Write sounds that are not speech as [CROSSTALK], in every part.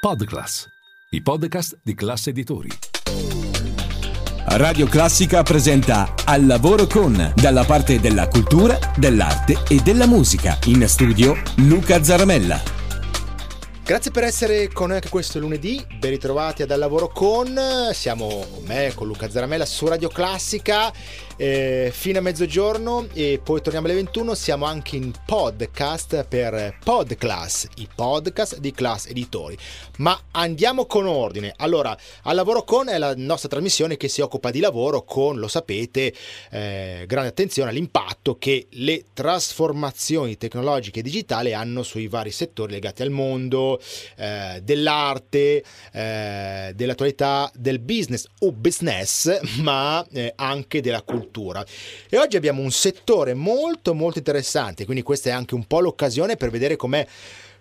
Podclass, i podcast di classe editori. Radio Classica presenta Al lavoro con, dalla parte della cultura, dell'arte e della musica. In studio Luca Zaramella. Grazie per essere con noi anche questo lunedì, ben ritrovati ad Al Lavoro Con, siamo con me, con Luca Zaramella su Radio Classica eh, fino a mezzogiorno e poi torniamo alle 21, siamo anche in podcast per Podclass, i podcast di Class Editori. Ma andiamo con ordine, allora Al Lavoro Con è la nostra trasmissione che si occupa di lavoro con, lo sapete, eh, grande attenzione all'impatto che le trasformazioni tecnologiche e digitali hanno sui vari settori legati al mondo, eh, dell'arte, eh, dell'attualità, del business o business, ma eh, anche della cultura. E oggi abbiamo un settore molto molto interessante, quindi questa è anche un po' l'occasione per vedere com'è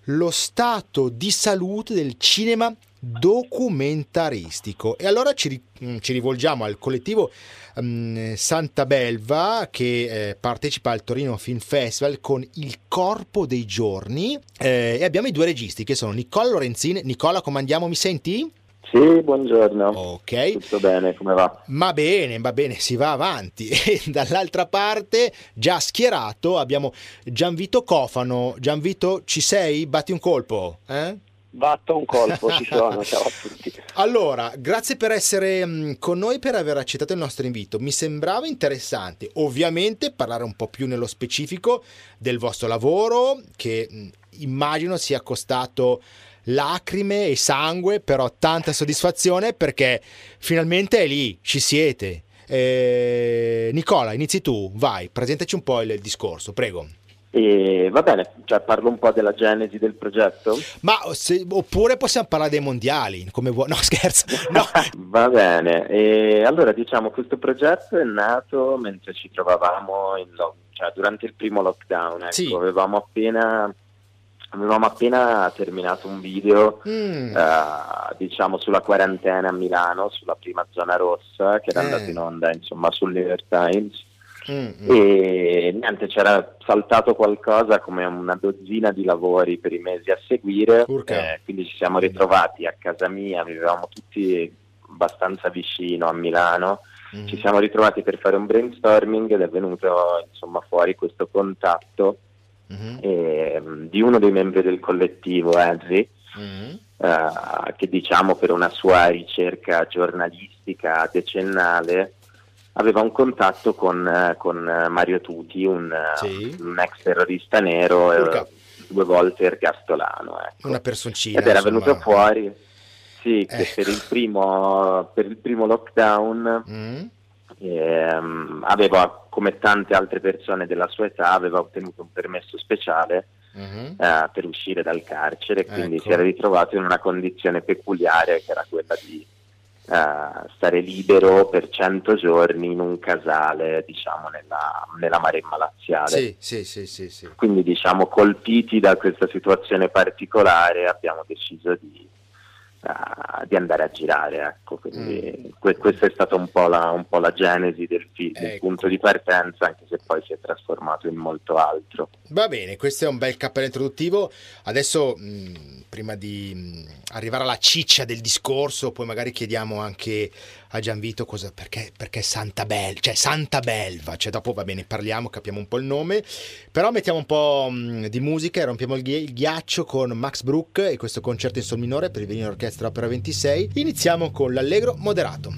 lo stato di salute del cinema documentaristico. E allora ci, mm, ci rivolgiamo al collettivo um, Santa Belva che eh, partecipa al Torino Film Festival con Il Corpo dei Giorni eh, e abbiamo i due registi che sono Nicola Lorenzin. Nicola, come andiamo? Mi senti? Sì, buongiorno. Ok. Tutto bene, come va? Va bene, va bene, si va avanti. [LAUGHS] E dall'altra parte, già schierato, abbiamo Gianvito Cofano. Gianvito, ci sei? Batti un colpo, eh? Batto un colpo, ci sono, [LAUGHS] ciao a tutti. Allora, grazie per essere mm, con noi, per aver accettato il nostro invito. Mi sembrava interessante, ovviamente, parlare un po' più nello specifico del vostro lavoro, che mm, immagino sia costato lacrime e sangue, però tanta soddisfazione perché finalmente è lì, ci siete. Eh, Nicola, inizi tu, vai, presentaci un po' il discorso, prego. E va bene, cioè parlo un po' della genesi del progetto? Ma se, oppure possiamo parlare dei mondiali, come vuoi. No, [LAUGHS] scherzo. No. [LAUGHS] va bene, e allora diciamo questo progetto è nato mentre ci trovavamo in cioè, durante il primo lockdown. Ecco, Sì. avevamo appena avevamo appena terminato un video Mm. eh, diciamo sulla quarantena a Milano, sulla prima zona rossa che era Eh. andato in onda insomma sul New York Times. Mm, e niente c'era saltato qualcosa come una dozzina di lavori per i mesi a seguire eh, quindi ci siamo ritrovati a casa mia vivevamo tutti abbastanza vicino a Milano Mm. ci siamo ritrovati per fare un brainstorming ed è venuto insomma fuori questo contatto Mhm. ehm, di uno dei membri del collettivo Henry Mm. eh, che diciamo per una sua ricerca giornalistica decennale aveva un contatto con, eh, con, eh, Mario Tuti, un, Sì. un ex terrorista nero, eh, due volte ergastolano. Ecco. Una personcina. Ed era insomma. venuto fuori sì, che Ecco. per, il primo, per il primo lockdown Mm. Ehm, aveva, come tante altre persone della sua età, aveva ottenuto un permesso speciale Mhm. eh, per uscire dal carcere, quindi Ecco. si era ritrovato in una condizione peculiare che era quella di eh, stare libero per 100 giorni in un casale, diciamo, nella, nella Maremma laziale. Sì, sì, sì. Quindi, diciamo, colpiti da questa situazione particolare, abbiamo deciso di, di andare a girare. Ecco. Quindi, que- questa è stata un po' la, un po' la genesi del film, il Mm. Ecco. punto di partenza, anche se poi si è trasformato in molto altro. Va bene, questo è un bel cappello introduttivo. Adesso, mh, prima di mh, arrivare alla ciccia del discorso, poi magari chiediamo anche a Gianvito cosa, perché, perché Santa Belva, cioè Santa Belva, cioè dopo va bene, parliamo, capiamo un po' il nome, però mettiamo un po' mh, di musica e rompiamo il, ghi- il ghiaccio con Max Brook e questo concerto in sol minore per il Violino Orchestra Opera 26. Iniziamo con l'Allegro moderato.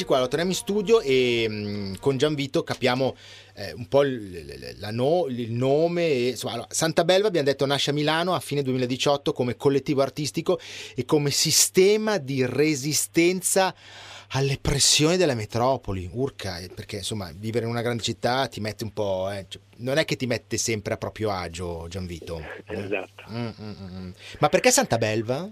Eccoci qua, lo torniamo in studio e mh, con Gianvito capiamo eh, un po' il, no, il nome. E, insomma, allora, Santa Belva abbiamo detto nasce a Milano a fine 2018 come collettivo artistico e come sistema di resistenza alle pressioni della metropoli, urca, eh, perché insomma vivere in una grande città ti mette un po', eh, cioè, non è che ti mette sempre a proprio agio, Gianvito. Esatto. Mm, mm, mm, mm. Ma perché Santa Belva?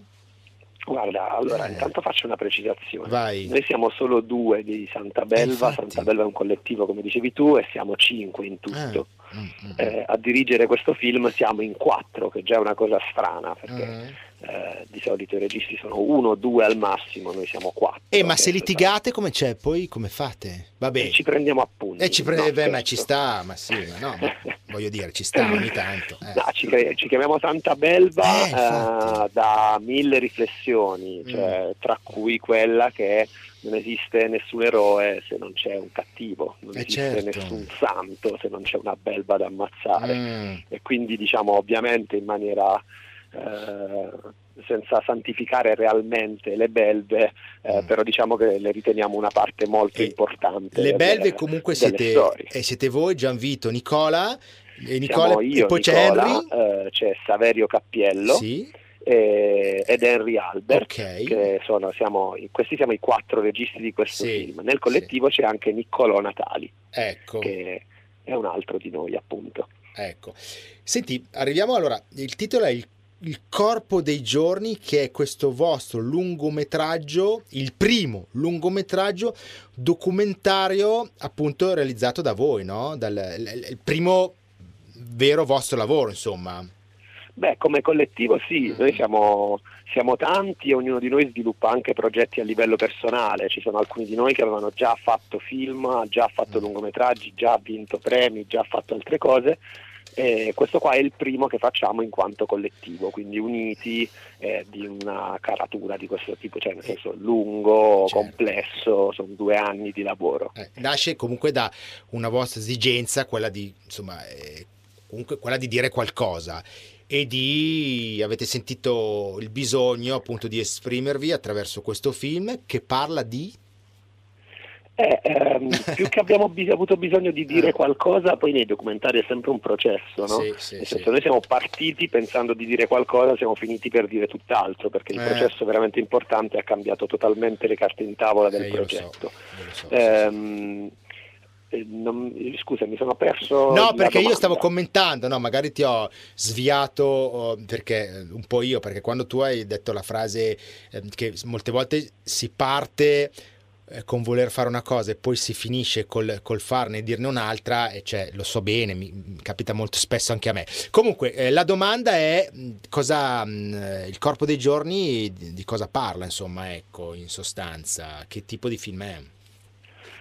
Guarda, allora eh. intanto faccio una precisazione. Vai. Noi siamo solo due di Santa Belva, eh, Santa Belva è un collettivo come dicevi tu e siamo cinque in tutto. Eh. Mm, mm, eh, a dirigere questo film siamo in quattro, che già è una cosa strana perché mm. eh, di solito i registi sono uno o due al massimo, noi siamo quattro. Eh, ma se litigate come c'è? Poi come fate? Vabbè. E ci prendiamo appunto. E ci prende, no, ma ci sta, ma sì, ma no, ma, [LAUGHS] voglio dire, ci sta ogni tanto. Eh. No, ci, ci, chiamiamo Santa Belva eh, eh, da mille riflessioni, cioè, tra cui quella che non esiste nessun eroe se non c'è un cattivo, non eh esiste certo. nessun santo se non c'è una belva da ammazzare. Mm. E quindi diciamo ovviamente in maniera eh, senza santificare realmente le belve, eh, mm. però diciamo che le riteniamo una parte molto e importante. Le belve delle, comunque siete, eh, siete voi, Gianvito, Nicola, e, Nicola, io, e poi Nicola, c'è Henry. Eh, c'è Saverio Cappiello. Sì eh, ed Henry Albert, okay. sono, siamo, questi siamo i quattro registi di questo sì, film. Nel collettivo sì. c'è anche Niccolò Natali, ecco. che è un altro di noi appunto. Ecco. Senti, arriviamo allora, il titolo è il, il Corpo dei giorni, che è questo vostro lungometraggio, il primo lungometraggio documentario appunto realizzato da voi, no? Dal, il primo vero vostro lavoro, insomma. Beh, come collettivo sì, noi siamo, siamo, tanti e ognuno di noi sviluppa anche progetti a livello personale, ci sono alcuni di noi che avevano già fatto film, già fatto lungometraggi, già vinto premi, già fatto altre cose e questo qua è il primo che facciamo in quanto collettivo, quindi uniti eh, di una caratura di questo tipo, cioè nel senso lungo, certo. complesso, sono due anni di lavoro. Eh, nasce comunque da una vostra esigenza, quella di, insomma, eh, comunque quella di dire qualcosa e di avete sentito il bisogno appunto di esprimervi attraverso questo film che parla di eh, ehm, [LAUGHS] più che abbiamo bis- avuto bisogno di dire eh. qualcosa, poi nei documentari è sempre un processo, no? Sì, sì, Nel senso, sì. noi siamo partiti pensando di dire qualcosa, siamo finiti per dire tutt'altro, perché il eh. processo veramente importante ha cambiato totalmente le carte in tavola del eh, progetto. Lo so, lo so, ehm, eh, non, scusa, mi sono perso. No, perché io stavo commentando, no, magari ti ho sviato perché eh, un po' io, perché quando tu hai detto la frase eh, che molte volte si parte eh, con voler fare una cosa e poi si finisce col, col farne e dirne un'altra, e cioè, lo so bene, mi, mi capita molto spesso anche a me. Comunque, la domanda è cosa mh, il corpo dei giorni di, di cosa parla, insomma, ecco, in sostanza, che tipo di film è?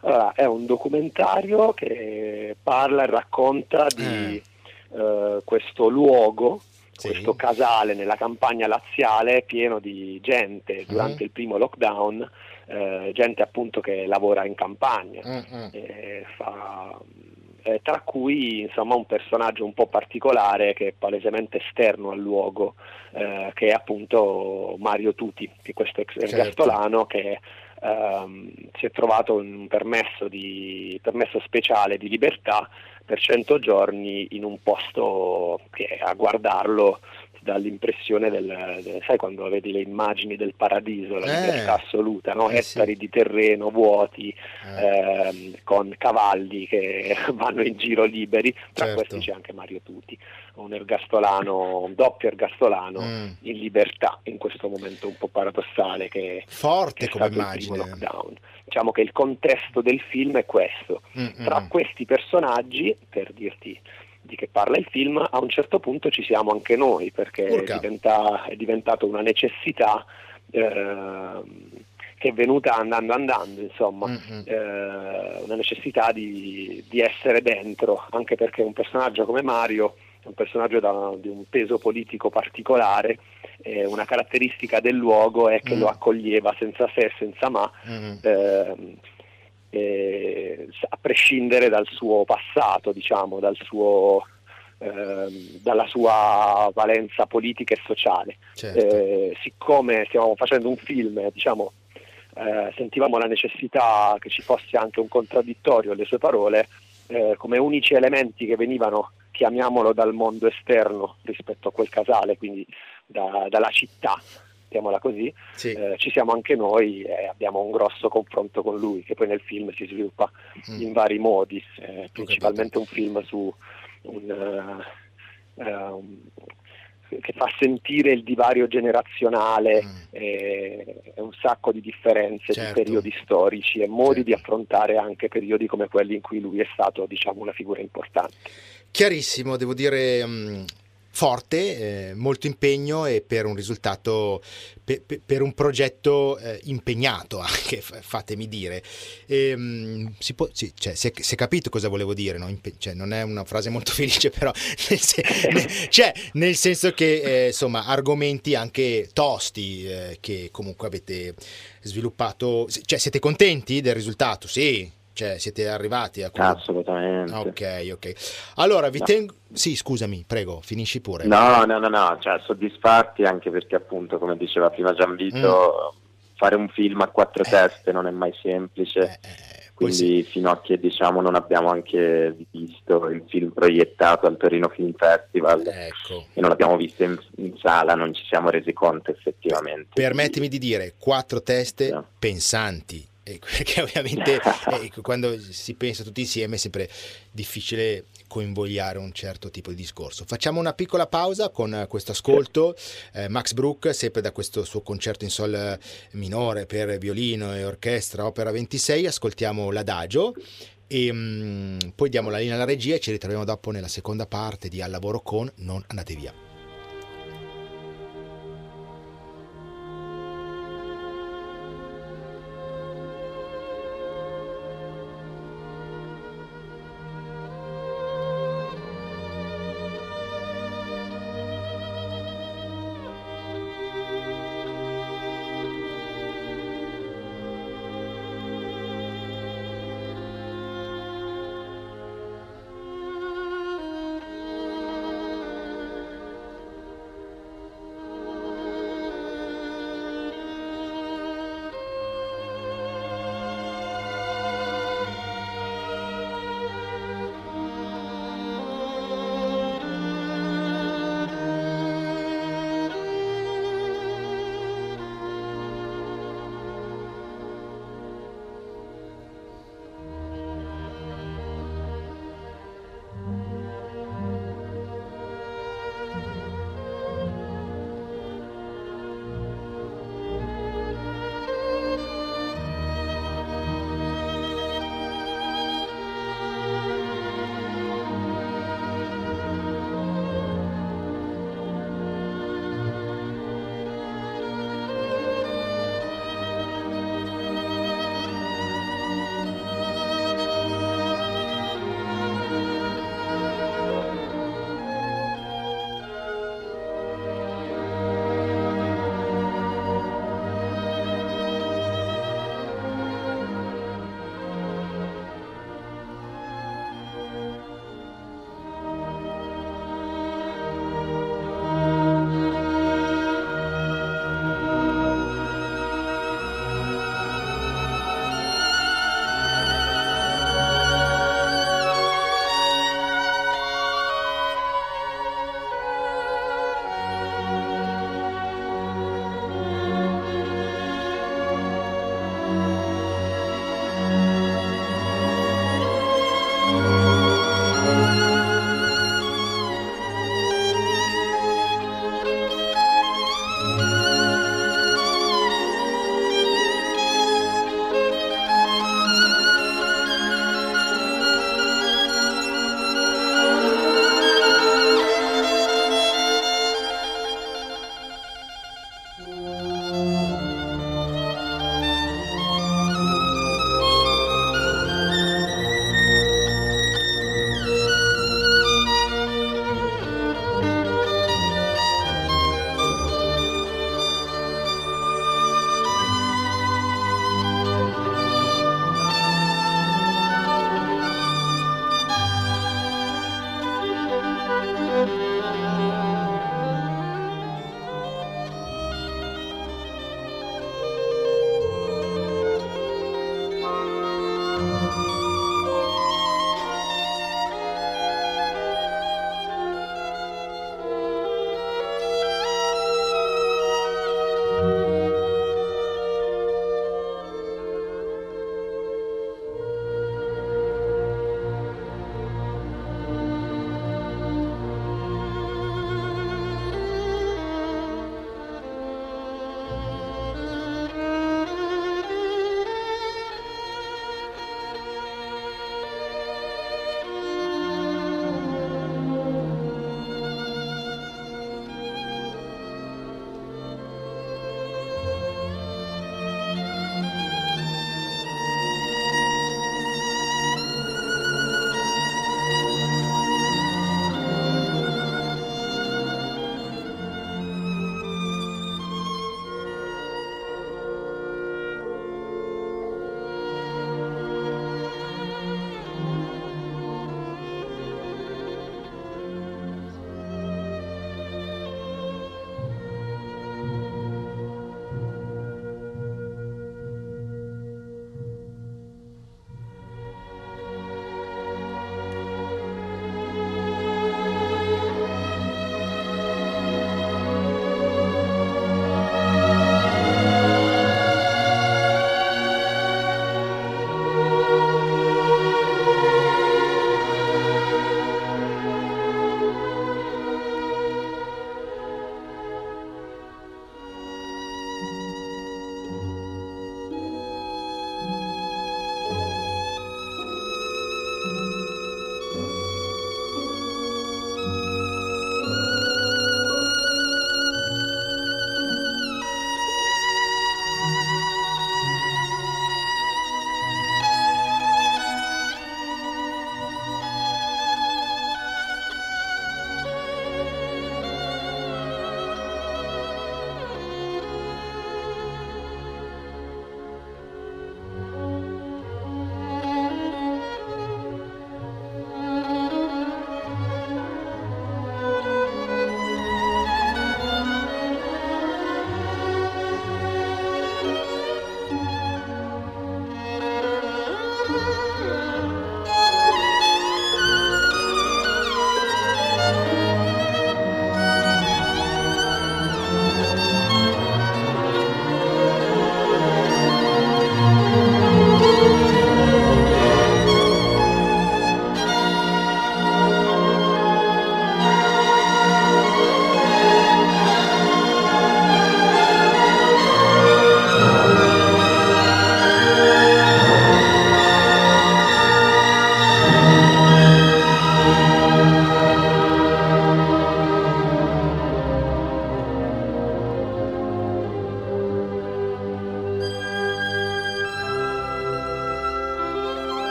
Allora, è un documentario che parla e racconta di eh. eh, questo luogo, sì. questo casale nella campagna laziale pieno di gente durante uh-huh. il primo lockdown, eh, gente appunto che lavora in campagna, fa, eh, tra cui insomma, un personaggio un po' particolare che è palesemente esterno al luogo, eh, che è appunto Mario Tuti, che è questo ex certo. ergastolano che ehm, si è trovato un permesso, di, permesso speciale di libertà per 100 giorni in un posto che a guardarlo ti dà l'impressione del, del, sai quando vedi le immagini del paradiso, la eh, libertà assoluta, no? eh, ettari sì. di terreno vuoti eh. ehm, con cavalli che [LAUGHS] vanno in giro liberi, tra certo. questi c'è anche Mario Tuti un ergastolano, un doppio ergastolano mm. in libertà in questo momento un po' paradossale che, Forte che come immagine. lockdown. Diciamo che il contesto del film è questo. Mm-hmm. Tra questi personaggi, per dirti di che parla il film, a un certo punto ci siamo anche noi perché è, diventa, è, diventato una necessità eh, che è venuta andando andando, insomma, mm-hmm. eh, una necessità di, di essere dentro, anche perché un personaggio come Mario un personaggio da, di un peso politico particolare, eh, una caratteristica del luogo è che mm. lo accoglieva senza se e senza ma, mm. eh, eh, a prescindere dal suo passato, diciamo, dal suo, ehm, dalla sua valenza politica e sociale. Certo. Siccome stiamo facendo un film, diciamo, eh, sentivamo la necessità che ci fosse anche un contraddittorio alle sue parole eh, come unici elementi che venivano, chiamiamolo, dal mondo esterno rispetto a quel casale, quindi da, dalla città, mettiamola così, sì. eh, ci siamo anche noi e abbiamo un grosso confronto con lui che poi nel film si sviluppa mm. in vari modi, eh, principalmente un film su un, uh, um, che fa sentire il divario generazionale mm. e, e, un sacco di differenze certo. di periodi storici e modi certo. di affrontare anche periodi come quelli in cui lui è stato diciamo una figura importante. Chiarissimo, devo dire um, forte, eh, molto impegno e per un risultato, per, per un progetto eh, impegnato [LAUGHS] anche, fatemi dire. E, um, si, può, sì, cioè, si, è, si, è, capito cosa volevo dire, no? Impe- cioè, non è una frase molto [LAUGHS] felice, però nel, sen- cioè, nel senso che eh, insomma argomenti anche tosti eh, che comunque avete sviluppato, cioè siete contenti del risultato? Sì, cioè, siete arrivati a quello? Assolutamente. Ok, ok. Allora, vi no. tengo... Sì, scusami, prego, finisci pure. No, no, no, no, cioè, soddisfatti anche perché appunto, come diceva prima Gianvito, mm. fare un film a quattro eh. teste non è mai semplice. Eh, eh, quindi sì. fino a che diciamo non abbiamo anche visto il film proiettato al Torino Film Festival ecco. e non l'abbiamo visto in, in, sala non ci siamo resi conto effettivamente. Permettimi di dire, quattro teste sì. pensanti [LAUGHS] perché ovviamente [LAUGHS] eh, quando si pensa tutti insieme è sempre difficile coinvogliare un certo tipo di discorso. Facciamo una piccola pausa con questo ascolto. Eh, Max Brook, sempre da questo suo concerto in sol minore per violino e orchestra, opera 26, ascoltiamo l'adagio e um, poi diamo la linea alla regia e ci ritroviamo dopo nella seconda parte di Al lavoro con Non andate via.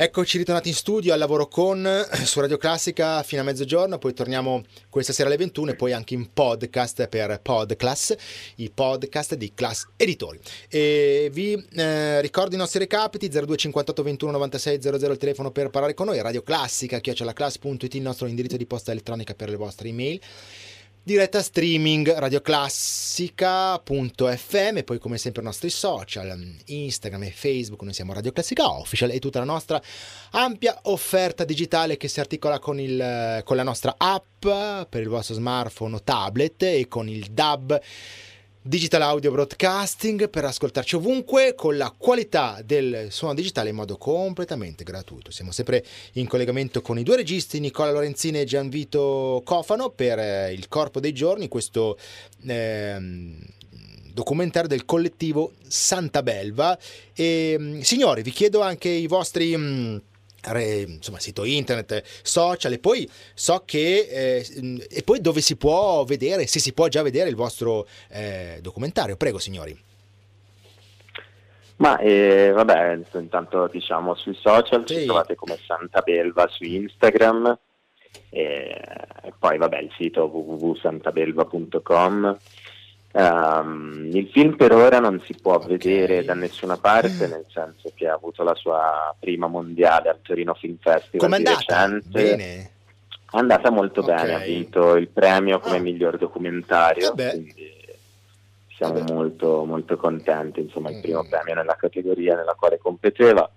Eccoci ritornati in studio al lavoro con su Radio Classica fino a mezzogiorno, poi torniamo questa sera alle 21 e poi anche in podcast per Podclass, i podcast di Class Editori. E vi eh, ricordo i nostri recapiti 0258 21 96 00 il telefono per parlare con noi, Radio Classica, chiocciolaclass.it il nostro indirizzo di posta elettronica per le vostre email diretta streaming radioclassica.fm poi come sempre i nostri social Instagram e Facebook noi siamo Radio Classica Official e tutta la nostra ampia offerta digitale che si articola con, il, con la nostra app per il vostro smartphone o tablet e con il DAB Digital Audio Broadcasting per ascoltarci ovunque con la qualità del suono digitale in modo completamente gratuito. Siamo sempre in collegamento con i due registi Nicola Lorenzini e Gianvito Cofano per eh, il Corpo dei Giorni, questo eh, documentario del collettivo Santa Belva. E, mm, signori, vi chiedo anche i vostri... Mh, mm, insomma, sito internet, social e poi so che eh, e poi dove si può vedere, se si può già vedere il vostro eh, documentario. Prego, signori. Ma eh, vabbè, intanto diciamo sui social sì. ci trovate come Santa Belva su Instagram e, e poi vabbè il sito www.santabelva.com Um, il film per ora non si può okay. vedere da nessuna parte, nel senso che ha avuto la sua prima mondiale al Torino Film Festival Come di recente. Bene. È andata molto okay. bene, ha vinto il premio come ah. miglior documentario, eh quindi siamo molto, molto contenti, insomma il primo mm. premio nella categoria nella quale competeva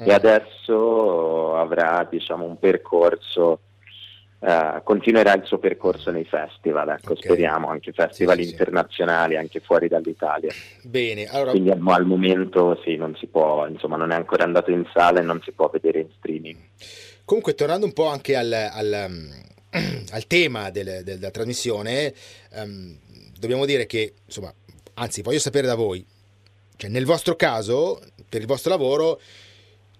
mm. e adesso avrà diciamo, un percorso Uh, continuerà il suo percorso nei festival, ecco, okay. speriamo, anche festival sì, internazionali, sì. anche fuori dall'Italia. Bene, allora... Quindi al, al, momento sì, non si può, insomma, non è ancora andato in sala e non si può vedere in streaming. Comunque, tornando un po' anche al, al, um, [CLEARS THROAT] al tema del, del, della trasmissione, um, dobbiamo dire che, insomma, anzi, voglio sapere da voi, cioè nel vostro caso, per il vostro lavoro,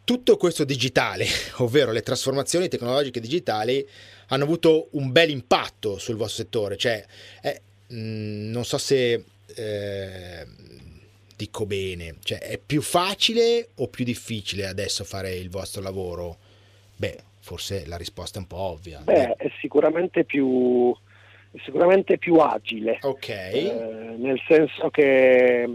tutto questo digitale, [LAUGHS] ovvero le trasformazioni tecnologiche digitali, hanno avuto un bel impatto sul vostro settore. Cioè, eh, mh, mm, non so se eh, dico bene, cioè, è più facile o più difficile adesso fare il vostro lavoro? Beh, forse la risposta è un po' ovvia. Beh, è sicuramente più, sicuramente più agile. Ok. Eh, nel senso che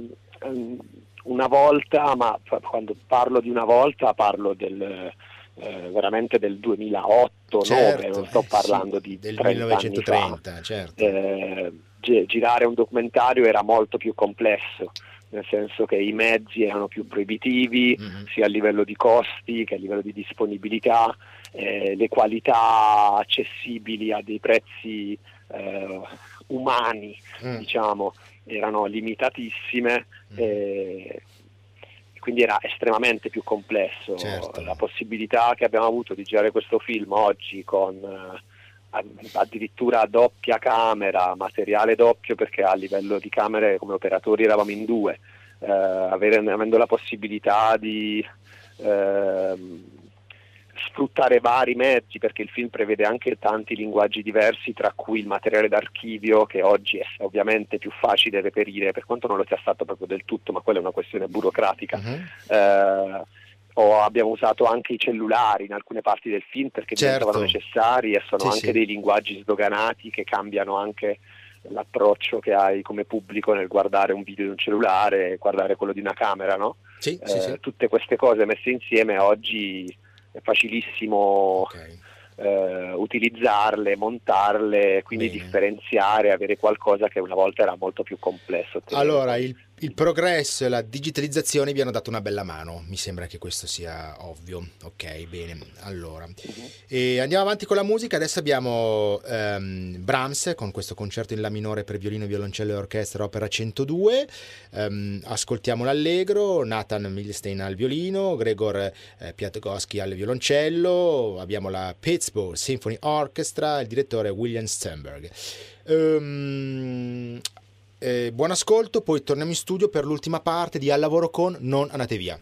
um, una volta, ma quando parlo di una volta parlo del eh, veramente del 2008 certo, non sto parlando eh, sì, di del 1930, certo. eh, girare un documentario era molto più complesso nel senso che i mezzi erano più proibitivi mm-hmm. sia a livello di costi che a livello di disponibilità, eh, le qualità accessibili a dei prezzi eh, umani mm. diciamo, erano limitatissime. Mm. Quindi era estremamente più complesso. Certo. La possibilità che abbiamo avuto di girare questo film oggi con eh, addirittura doppia camera, materiale doppio perché a livello di camere come operatori eravamo in due, eh, avere, avendo la possibilità di eh, sfruttare vari mezzi perché il film prevede anche tanti linguaggi diversi tra cui il materiale d'archivio che oggi è ovviamente più facile reperire per quanto non lo sia stato proprio del tutto ma quella è una questione burocratica uh-huh. eh, o abbiamo usato anche i cellulari in alcune parti del film perché certo. diventavano necessari e sono sì, anche sì. dei linguaggi sdoganati che cambiano anche l'approccio che hai come pubblico nel guardare un video di un cellulare e guardare quello di una camera, no? Sì, eh, tutte queste cose messe insieme oggi è facilissimo okay. eh, utilizzarle, montarle, quindi Bene. differenziare, avere qualcosa che una volta era molto più complesso. Allora, il il progresso e la digitalizzazione vi hanno dato una bella mano, mi sembra che questo sia ovvio. Ok, bene. Allora, uh-huh. andiamo avanti con la musica. Adesso abbiamo um, Brahms con questo concerto in La minore per violino, violoncello e orchestra, opera 102. Um, ehm, ascoltiamo l'allegro, Nathan Milstein al violino, Gregor eh, Piatkowski al violoncello. Abbiamo la Pittsburgh Symphony Orchestra, il direttore William Sternberg. Um, eh, buon ascolto, poi torniamo in studio per l'ultima parte di Al lavoro con Non andate via.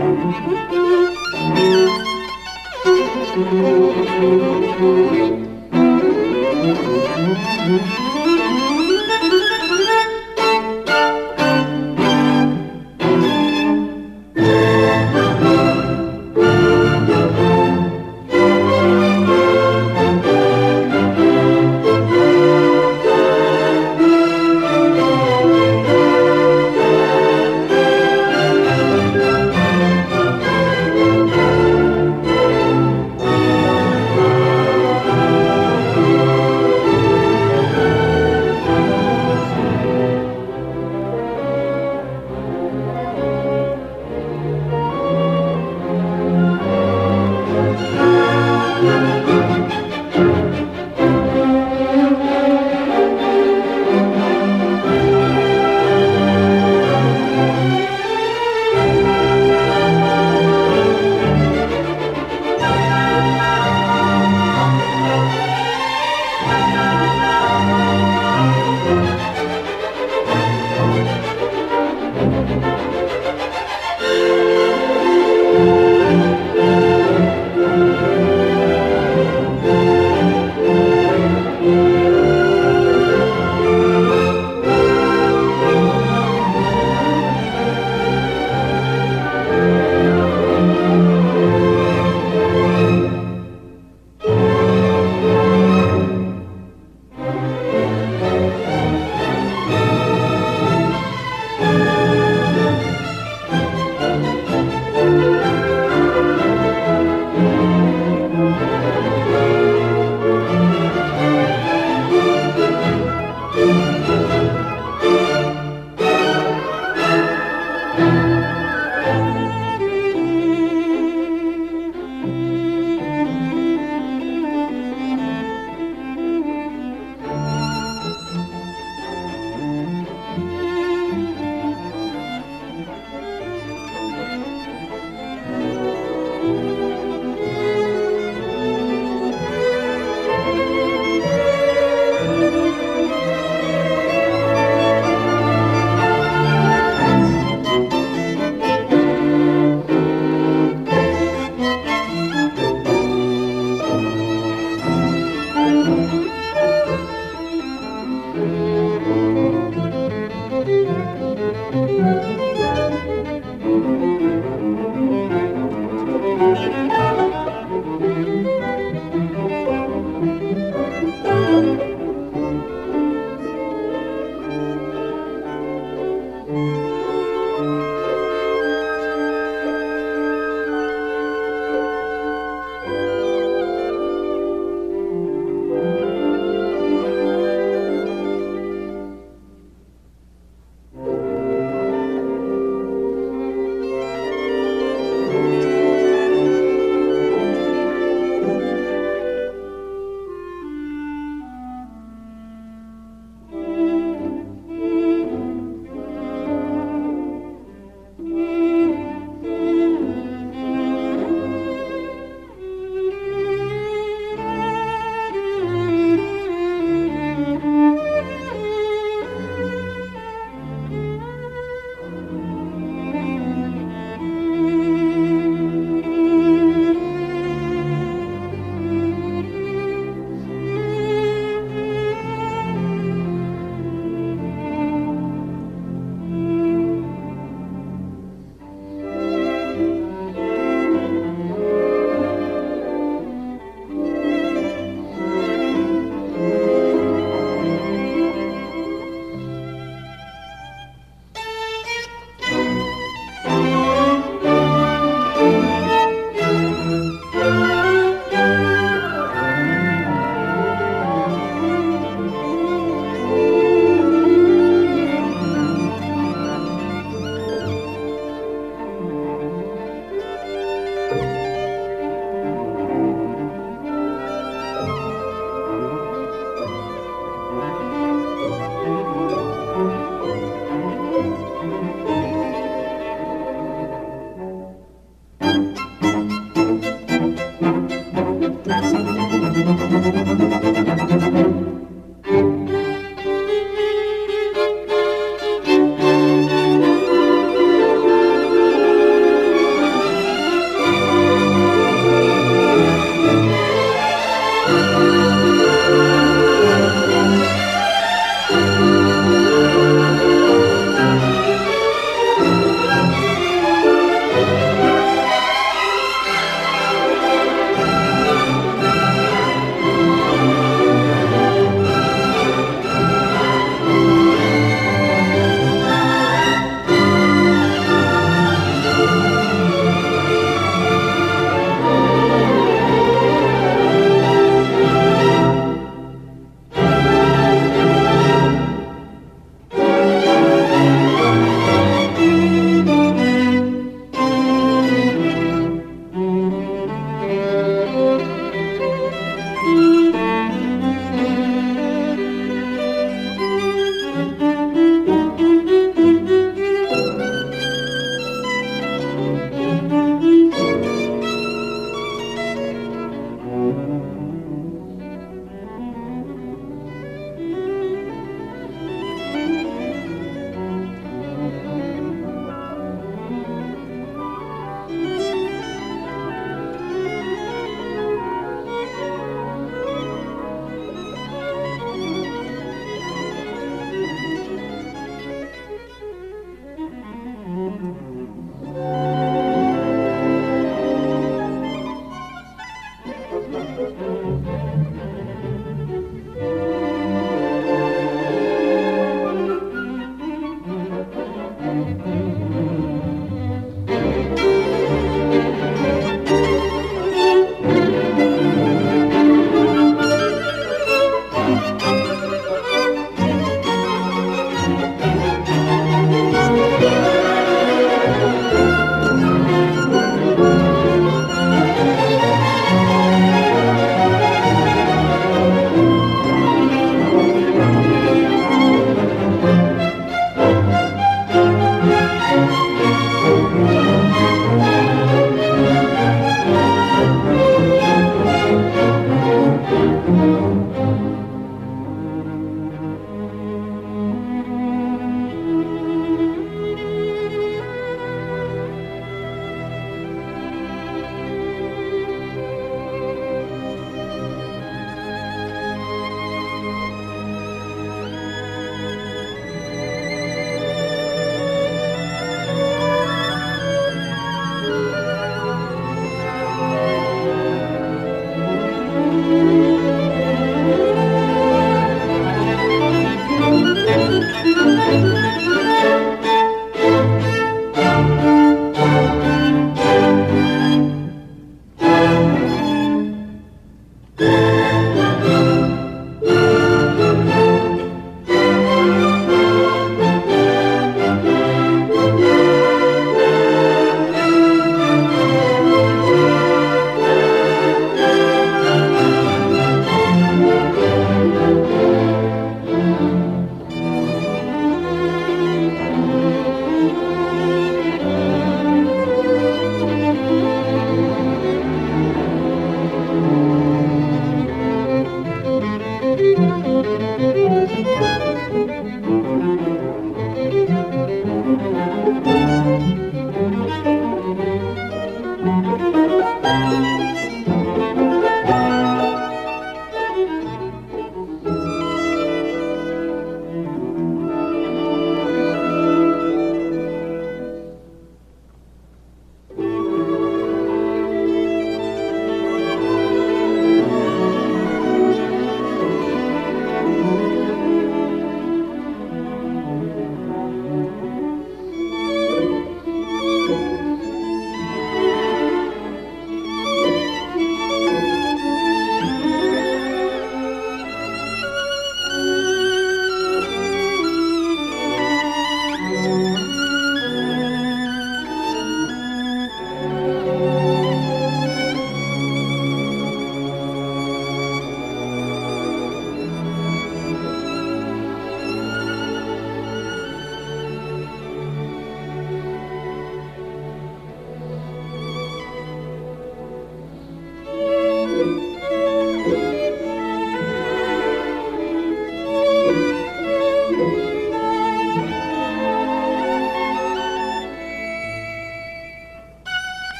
Thank you.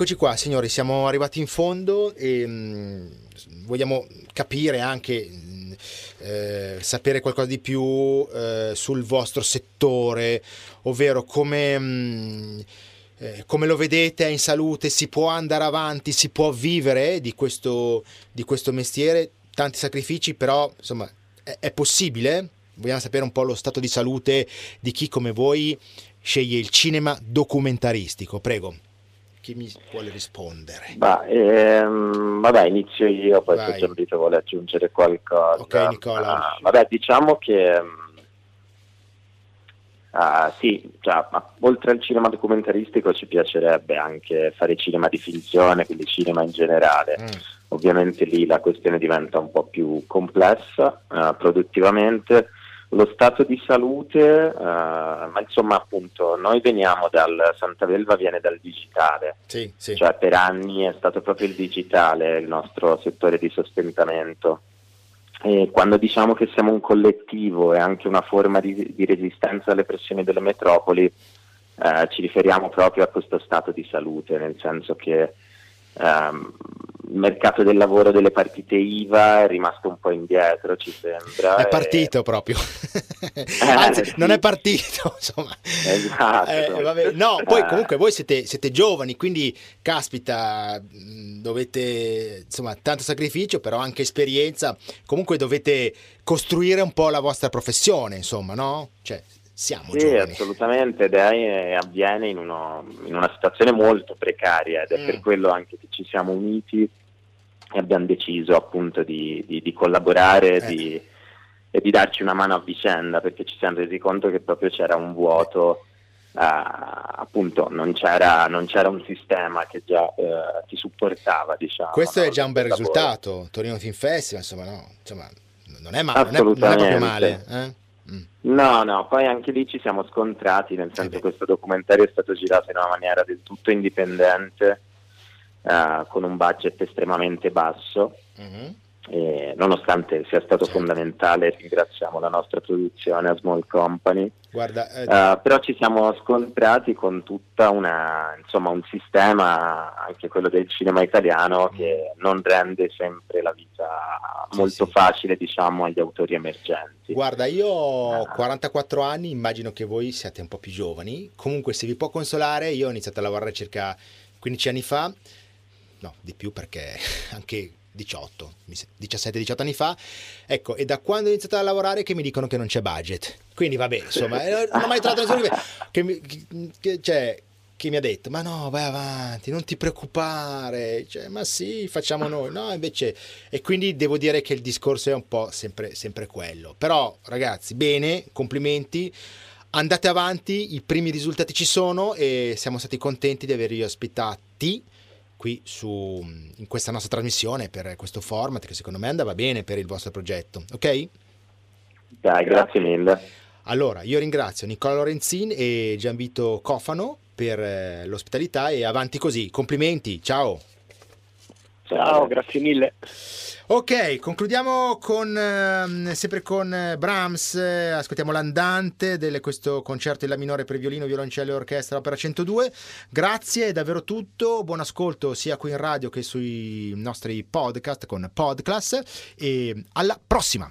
Eccoci qua, signori, siamo arrivati in fondo e mh, mm, vogliamo capire anche, mh, mm, eh, sapere qualcosa di più eh, sul vostro settore, ovvero come, mh, mm, eh, come, lo vedete in salute, si può andare avanti, si può vivere di questo, di questo mestiere, tanti sacrifici, però insomma è, è possibile? Vogliamo sapere un po' lo stato di salute di chi come voi sceglie il cinema documentaristico, prego chi mi vuole rispondere? Bah, ehm, vabbè, inizio io, poi Vai. se Gianvito vuole aggiungere qualcosa. Ok, Nicola. Ah, vabbè, diciamo che... Ah, sì, cioè, oltre al cinema documentaristico ci piacerebbe anche fare cinema di finzione, quindi cinema in generale. Mm. Ovviamente lì la questione diventa un po' più complessa uh, produttivamente lo stato di salute, uh, ma insomma appunto noi veniamo dal Santa Velva viene dal digitale, sì, sì. cioè per anni è stato proprio il digitale il nostro settore di sostentamento. E quando diciamo che siamo un collettivo e anche una forma di, di resistenza alle pressioni delle metropoli, eh, ci riferiamo proprio a questo stato di salute, nel senso che ehm, il mercato del lavoro delle partite IVA è rimasto un po' indietro, ci sembra. È partito e... proprio. [LAUGHS] Eh, Anzi, sì. non è partito, insomma. Esatto. Eh, no, poi comunque voi siete, siete, giovani, quindi caspita, dovete, insomma, tanto sacrificio, però anche esperienza. Comunque dovete costruire un po' la vostra professione, insomma, no? Cioè, siamo sì, giovani. assolutamente, ed è, avviene in, uno, in, una situazione molto precaria ed è mm. per quello anche che ci siamo uniti e abbiamo deciso appunto di, di, di collaborare eh. di, e di darci una mano a vicenda perché ci siamo resi conto che proprio c'era un vuoto. Uh, appunto non c'era, non c'era, un sistema che già uh, ti supportava diciamo questo no? è già un bel risultato Torino Film Festival insomma, no, insomma non è, ma- non è, non è proprio male eh? No, no, poi anche lì ci siamo scontrati, nel senso che eh questo documentario è stato girato in una maniera del tutto indipendente, uh, con un budget estremamente basso. Mm-hmm e nonostante sia stato certo. fondamentale, ringraziamo la nostra produzione a Small Company. Guarda, eh, uh, però ci siamo scontrati con tutta una, insomma, un sistema, anche quello del cinema italiano, mm. che non rende sempre la vita sì, molto sì. facile, diciamo, agli autori emergenti. Guarda, io ho 44 ah. anni, immagino che voi siate un po' più giovani. Comunque, se vi può consolare, io ho iniziato a lavorare circa 15 anni fa. No, di più perché [LAUGHS] anche 18, 17-18 anni fa, ecco, e da quando ho iniziato a lavorare che mi dicono che non c'è budget. Quindi vabbè, insomma, eh, non ho mai trovato nessuno che, che, che, cioè, che mi ha detto, ma no, vai avanti, non ti preoccupare, cioè, ma sì, facciamo noi, no, invece, e quindi devo dire che il discorso è un po' sempre, sempre quello. Però, ragazzi, bene, complimenti, andate avanti, i primi risultati ci sono e siamo stati contenti di avervi ospitati qui su, in questa nostra trasmissione per questo format che secondo me andava bene per il vostro progetto, ok? Dai, grazie mille. Allora, io ringrazio Nicola Lorenzin e Gianvito Cofano per eh, l'ospitalità e avanti così, complimenti, ciao. Ciao, grazie mille. Ok, concludiamo con, eh, sempre con eh, Brahms, eh, ascoltiamo l'andante di questo concerto in La minore per violino, violoncello e orchestra opera 102. Grazie, è davvero tutto, buon ascolto sia qui in radio che sui nostri podcast con Podclass e alla prossima!